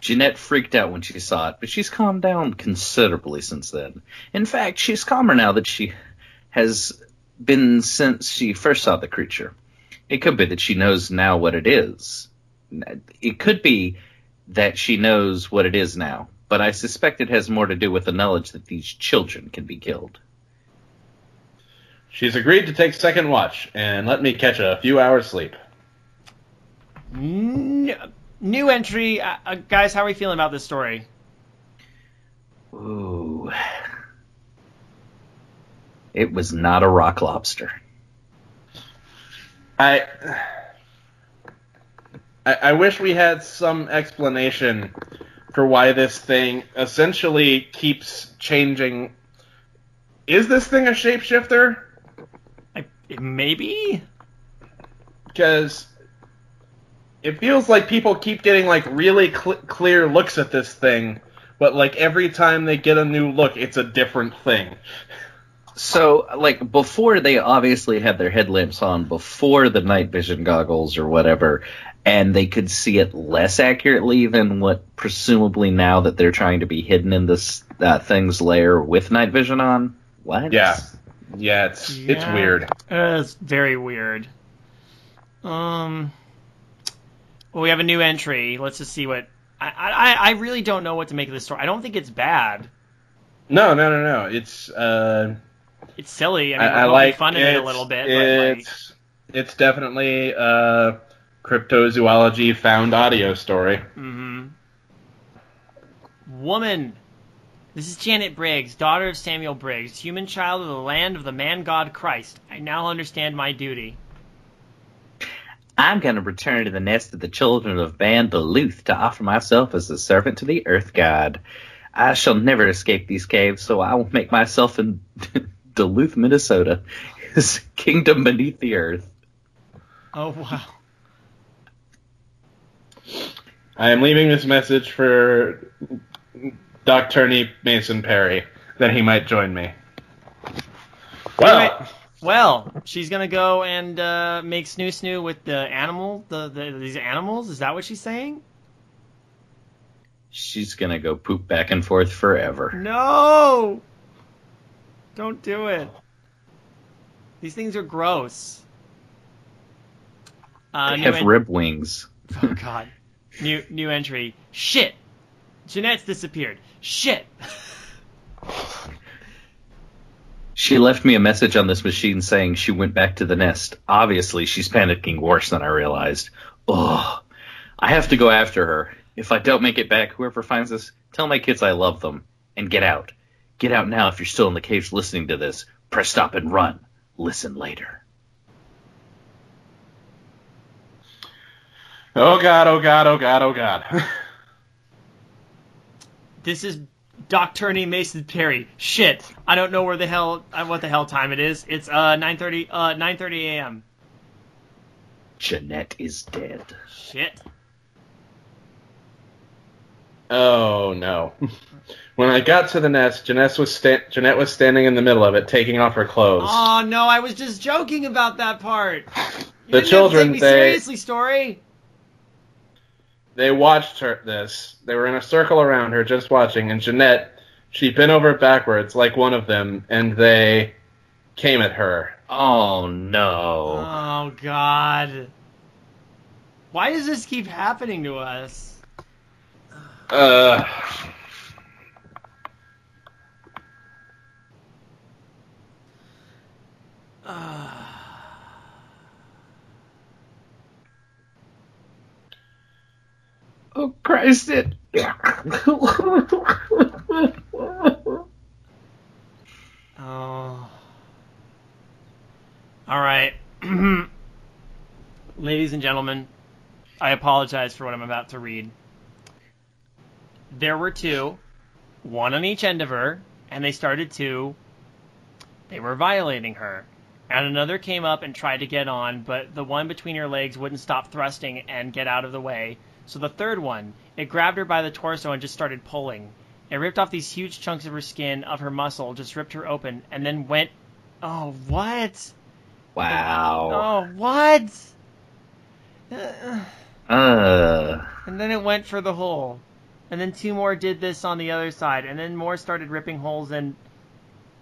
Jeanette freaked out when she saw it, but she's calmed down considerably since then. In fact, she's calmer now that she has been since she first saw the creature. It could be that she knows now what it is. It could be that she knows what it is now, but I suspect it has more to do with the knowledge that these children can be killed. She's agreed to take second watch and let me catch a few hours sleep. N- new entry, uh, uh, guys. How are we feeling about this story? Ooh. It was not a rock lobster. I, I I wish we had some explanation for why this thing essentially keeps changing. Is this thing a shapeshifter? I, maybe. Because it feels like people keep getting like really cl- clear looks at this thing, but like every time they get a new look, it's a different thing. [laughs] So, like, before they obviously had their headlamps on, before the night vision goggles or whatever, and they could see it less accurately than what presumably now that they're trying to be hidden in this uh, thing's layer with night vision on. What? Yeah, yeah, it's it's weird. Uh, it's very weird. Um. Well, we have a new entry. Let's just see what. I, I, I really don't know what to make of this story. I don't think it's bad. No, no, no, no. It's uh, It's silly. I I, mean, we're I like fun at it a little bit, but like, It's it's definitely a cryptozoology found audio story. hmm Woman. This is Janet Briggs, daughter of Samuel Briggs, human child of the land of the man god Christ. I now understand my duty. I'm going to return to the nest of the children of Ban Duluth to offer myself as a servant to the Earth God. I shall never escape these caves, so I will make myself in [laughs] Duluth, Minnesota, his kingdom beneath the earth. Oh wow. I am leaving this message for Dr. Ernie Mason Perry that he might join me. Well, Anyway, well, she's gonna go and uh, make snoo snoo with the animal, the, the these animals. Is that what she's saying? She's going to go poop back and forth forever. No! Don't do it. These things are gross. Uh, They have en- rib wings. [laughs] Oh god. New new entry. Shit. Jeanette's disappeared. Shit. [laughs] She left me a message on this machine saying she went back to the nest. Obviously, she's panicking worse than I realized. Ugh. I have to go after her. If I don't make it back, whoever finds this, tell my kids I love them. And get out. Get out now if you're still in the caves listening to this. Press stop and run. Listen later. oh god, oh god, oh god, oh god. [laughs] This is Dr. Ernie Mason Perry. Shit. I don't know where the hell uh, what the hell time it is. It's uh 9:30 uh 9:30 a.m. Jeanette is dead. Shit. Oh no. When I got to the nest, Jeanette was sta- Jeanette was standing in the middle of it, taking off her clothes. Oh no, I was just joking about that part. [laughs] You The didn't have to children, take me they- seriously, story. They watched her this. They were in a circle around her, just watching. And Jeanette, she bent over backwards like one of them, and they came at her. Oh no. Oh god. Why does this keep happening to us? Uh, Oh Christ it. [laughs] Oh. All right. [clears throat] Ladies and gentlemen, I apologize for what I'm about to read. There were two, one on each end of her, and they started to. They were violating her. And another came up and tried to get on, but the one between her legs wouldn't stop thrusting and get out of the way. So the third one, it grabbed her by the torso and just started pulling. It ripped off these huge chunks of her skin, of her muscle, just ripped her open, and then went. Oh, what? wow. Oh, what? Uh. And then it went for the hole. And then two more did this on the other side. And then more started ripping holes and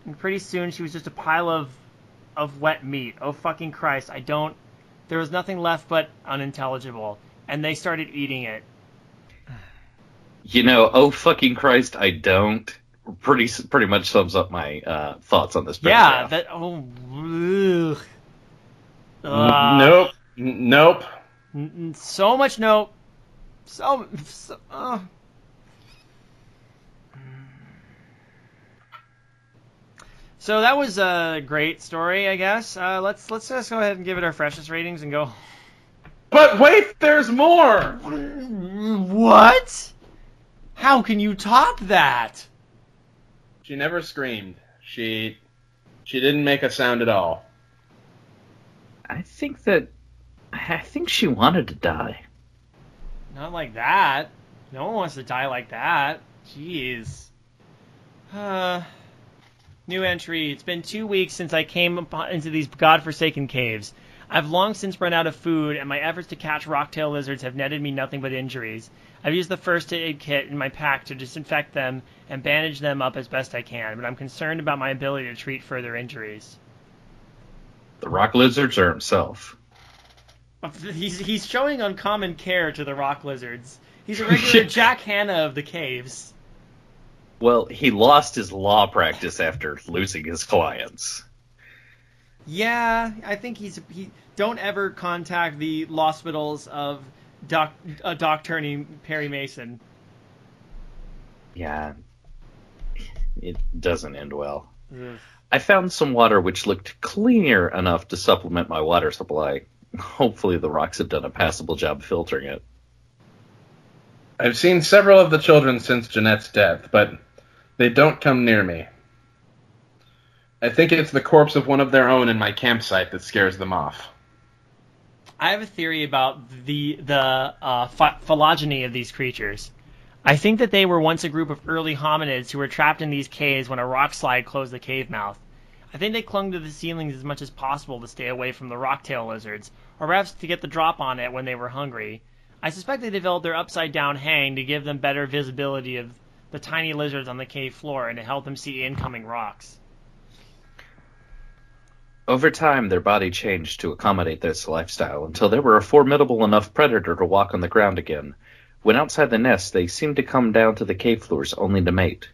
and pretty soon she was just a pile of of wet meat. Oh fucking Christ, I don't there was nothing left but unintelligible. And they started eating it. You know, oh fucking Christ, I don't. Pretty pretty much sums up my uh, thoughts on this. Yeah, that oh. Ugh. nope, nope. So much nope. So, so uh. So that was a great story, I guess. Uh, let's let's just go ahead and give it our freshest ratings and go. But wait, there's more. What? How can you top that? She never screamed. She she didn't make a sound at all. I think that I think she wanted to die. Not like that. No one wants to die like that. Jeez. Uh, new entry. It's been two weeks since I came into these godforsaken caves. I've long since run out of food, and my efforts to catch rocktail lizards have netted me nothing but injuries. I've used the first aid kit in my pack to disinfect them and bandage them up as best I can, but I'm concerned about my ability to treat further injuries. The rock lizards or himself? He's he's showing uncommon care to the rock lizards. He's a [laughs] regular Jack Hanna of the caves. Well, he lost his law practice after losing his clients. Yeah, I think he's he. Don't ever contact the hospitals of Doc uh, Doc Turney Perry Mason. Yeah, it doesn't end well. Ugh. I found some water which looked cleaner enough to supplement my water supply. Hopefully, the rocks have done a passable job filtering it. I've seen several of the children since Jeanette's death, but they don't come near me. I think it's the corpse of one of their own in my campsite that scares them off. I have a theory about the the uh, ph- phylogeny of these creatures. I think that they were once a group of early hominids who were trapped in these caves when a rock slide closed the cave mouth. I think they clung to the ceilings as much as possible to stay away from the rocktail lizards, or perhaps to get the drop on it when they were hungry. I suspect they developed their upside down hang to give them better visibility of the tiny lizards on the cave floor and to help them see incoming rocks. Over time, their body changed to accommodate this lifestyle until they were a formidable enough predator to walk on the ground again. When outside the nest, they seemed to come down to the cave floors only to mate.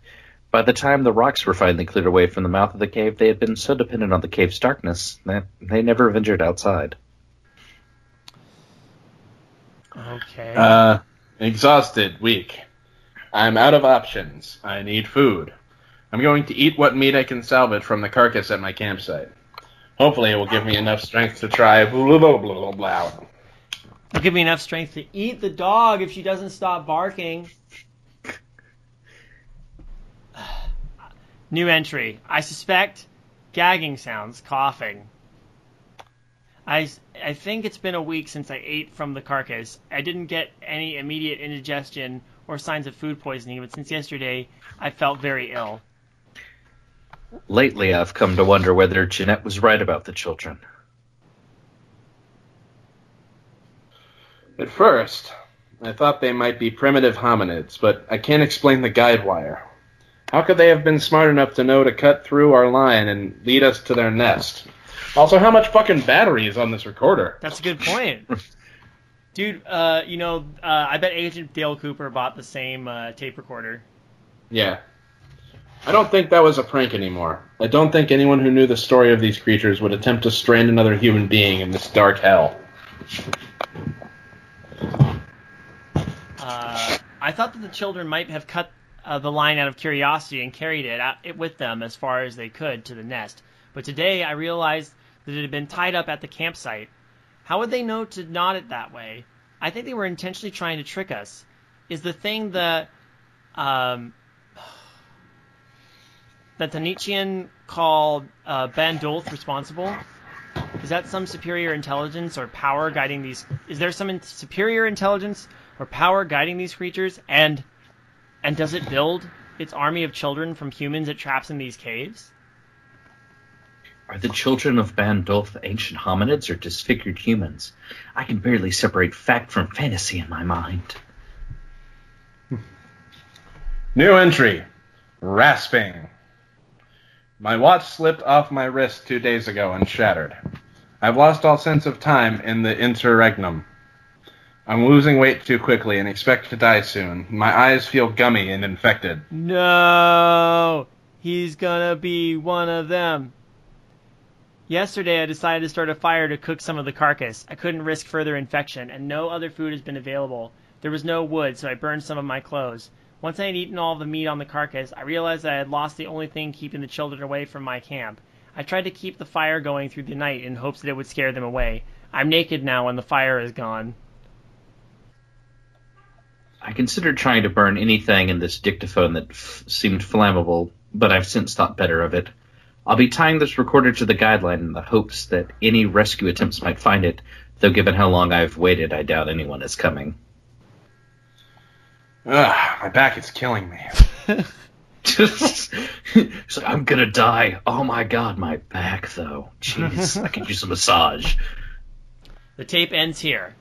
By the time the rocks were finally cleared away from the mouth of the cave, they had been so dependent on the cave's darkness that they never ventured outside. Okay. Uh, exhausted, weak. I'm out of options. I need food. I'm going to eat what meat I can salvage from the carcass at my campsite. Hopefully, it will give me enough strength to try blah blah blah blah. It'll give me enough strength to eat the dog if she doesn't stop barking. [sighs] New entry. I suspect gagging sounds, coughing. I, I think it's been a week since I ate from the carcass. I didn't get any immediate indigestion or signs of food poisoning, but since yesterday, I felt very ill. Lately, I've come to wonder whether Jeanette was right about the children. At first, I thought they might be primitive hominids, but I can't explain the guide wire. How could they have been smart enough to know to cut through our line and lead us to their nest? Also, how much fucking battery is on this recorder? That's a good point. [laughs] Dude, uh, you know, uh, I bet Agent Dale Cooper bought the same uh, tape recorder. Yeah. I don't think that was a prank anymore. I don't think anyone who knew the story of these creatures would attempt to strand another human being in this dark hell. Uh, I thought that the children might have cut uh, the line out of curiosity and carried it, out, it with them as far as they could to the nest. But today I realized that it had been tied up at the campsite. How would they know to knot it that way? I think they were intentionally trying to trick us. Is the thing the um, that the Nietzschean called uh, Bandolth responsible? Is that some superior intelligence or power guiding these? Is there some in- superior intelligence or power guiding these creatures? And and does it build its army of children from humans it traps in these caves? Are the children of Bandolf ancient hominids or disfigured humans? I can barely separate fact from fantasy in my mind. Hmm. New entry. Rasping. My watch slipped off my wrist two days ago and shattered. I've lost all sense of time in the interregnum. I'm losing weight too quickly and expect to die soon. My eyes feel gummy and infected. No, he's gonna be one of them. Yesterday, I decided to start a fire to cook some of the carcass. I couldn't risk further infection, and no other food has been available. There was no wood, so I burned some of my clothes. Once I had eaten all the meat on the carcass, I realized that I had lost the only thing keeping the children away from my camp. I tried to keep the fire going through the night in hopes that it would scare them away. I'm naked now and the fire is gone. I considered trying to burn anything in this dictaphone that f- seemed flammable, but I've since thought better of it. I'll be tying this recorder to the guideline in the hopes that any rescue attempts might find it, though given how long I've waited, I doubt anyone is coming. Ugh, my back is killing me. Just, [laughs] [laughs] it's I'm gonna die. Oh my god, my back though. Jeez, I could use a massage. The tape ends here.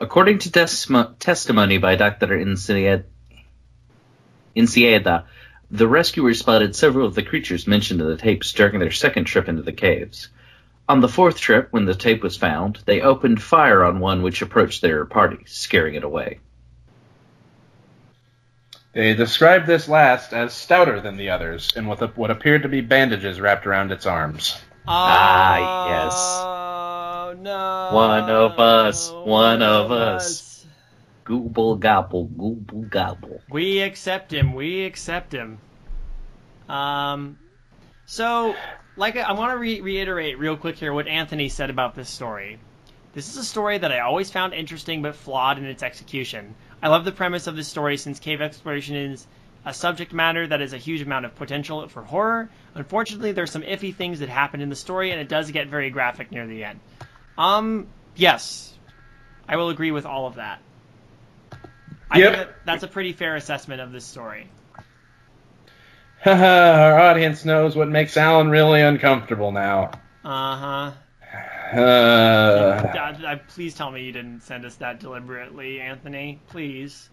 According to tesmo- testimony by Dr. Incieda, Incieda, the rescuers spotted several of the creatures mentioned in the tapes during their second trip into the caves. On the fourth trip, when the tape was found, they opened fire on one which approached their party, scaring it away. They described this last as stouter than the others, and with a, what appeared to be bandages wrapped around its arms. Ah, yes. Oh, no. One of us, one of us. Gooble gobble, gooble gobble. We accept him. We accept him. Um, so, like, I want to re- reiterate real quick here what Anthony said about this story. This is a story that I always found interesting but flawed in its execution. I love the premise of this story since cave exploration is a subject matter that has a huge amount of potential for horror. Unfortunately, there's some iffy things that happen in the story, and it does get very graphic near the end. Um, yes, I will agree with all of that. I Yep. think that that's a pretty fair assessment of this story. Haha, [laughs] our audience knows what makes Alan really uncomfortable now. Uh-huh. Uh, Uh, uh, please tell me you didn't send us that deliberately, Anthony. Please.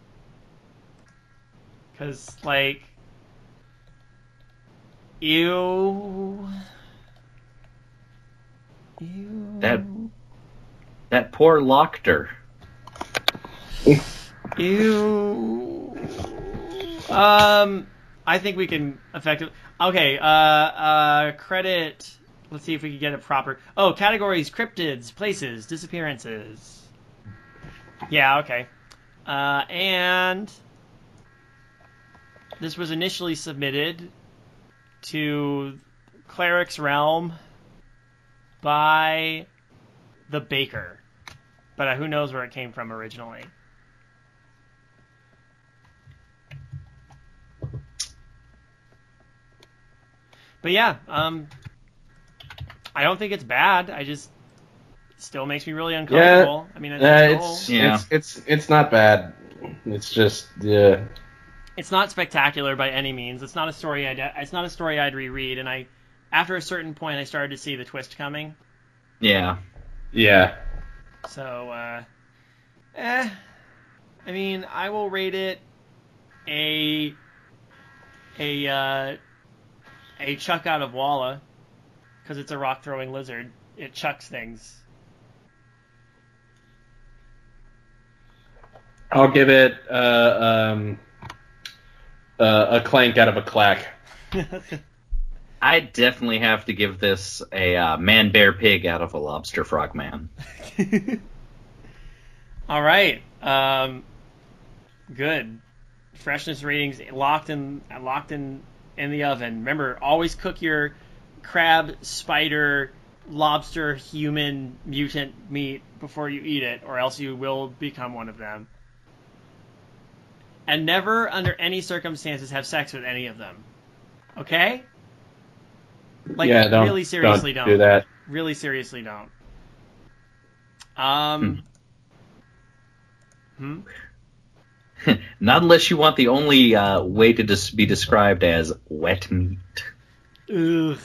Because, like. Ew. Ew. That that poor Lochter. [laughs] Ew. Um, I think we can effectively. Okay. Uh, uh, credit. Let's see if we can get a proper. Oh, categories: cryptids, places, disappearances. Yeah. Okay. Uh, and this was initially submitted to Cleric's Realm by the Baker, but uh, who knows where it came from originally. But yeah, um, I don't think it's bad. I just still makes me really uncomfortable. I mean, it's, uh, it's, Yeah. it's it's it's not bad. It's just yeah. it's not spectacular by any means. It's not a story I'd it's not a story I'd reread. And I, after a certain point, I started to see the twist coming. Yeah. Yeah. So, uh, eh. I mean, I will rate it a a uh, a chuck out of Walla because it's a rock throwing lizard. It chucks things. I'll give it uh, um, uh, a clank out of a clack. [laughs] I definitely have to give this a uh, man bear pig out of a lobster frog man. [laughs] All right. Um, good. Freshness ratings locked in locked in in the oven. Remember, always cook your crab, spider, lobster, human, mutant meat before you eat it, or else you will become one of them. And never, under any circumstances, have sex with any of them. Okay? Like, yeah, don't really seriously don't don't. do that. Really seriously don't. Um. Hmm. [laughs] Not unless you want the only uh, way to dis- be described as wet meat. Ugh.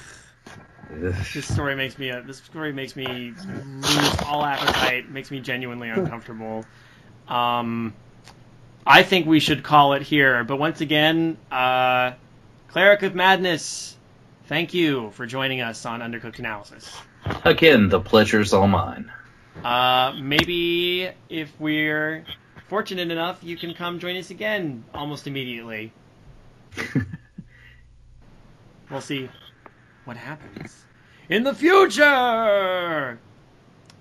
Ugh. This story makes me. Uh, this story makes me lose all appetite. Makes me genuinely uncomfortable. Um, I think we should call it here. But once again, uh, Cleric of Madness, thank you for joining us on Undercooked Analysis. Again, the pleasure's all mine. Uh, maybe if we're fortunate enough, you can come join us again almost immediately. [laughs] We'll see what happens in the future. Oh,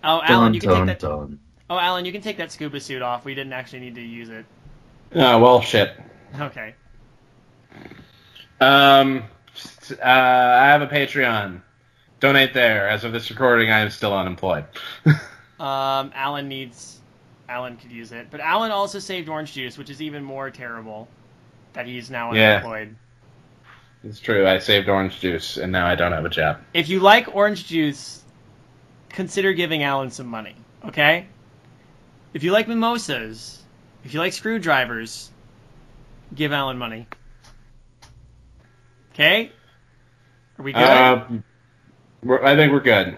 Alan, Dun, you can dun, take that. dun. Oh, Alan, you can take that scuba suit off. We didn't actually need to use it. Oh, well, shit. Okay. Um, uh, I have a Patreon. Donate there. As of this recording, I am still unemployed. [laughs] Um, Alan needs. Alan could use it, but Alan also saved orange juice, which is even more terrible. That he's now unemployed. Yeah. it's true. I saved orange juice, and now I don't have a job. If you like orange juice, consider giving Alan some money. Okay. If you like mimosas, if you like screwdrivers, give Alan money. Okay. Are we good? Uh, we're, I think we're good.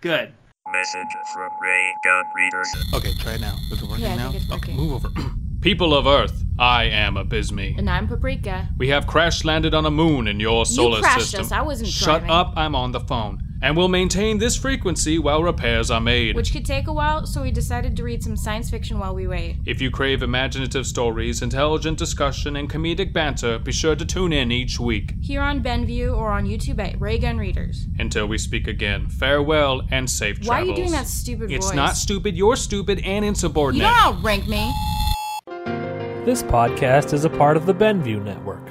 good. Message from Ray Gun Readers. Okay, try it now. Is it working Yeah, I now? think it's Okay, working. move over. [clears throat] People of Earth, I am Abysme. And I'm Paprika. We have crash landed on a moon in your solar crashed system. us, I wasn't Shut driving. up, I'm on the phone. And we'll maintain this frequency while repairs are made. Which could take a while, so we decided to read some science fiction while we wait. If you crave imaginative stories, intelligent discussion, and comedic banter, be sure to tune in each week. Here on Benview or on YouTube at Raygun Readers. Until we speak again, farewell and safe travels. Why are you doing that stupid It's voice? It's not stupid, you're stupid and insubordinate. You insubordinate. don't outrank me. This podcast is a part of the Benview Network.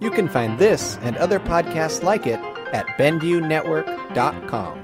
You can find this and other podcasts like it at BenviewNetwork.com.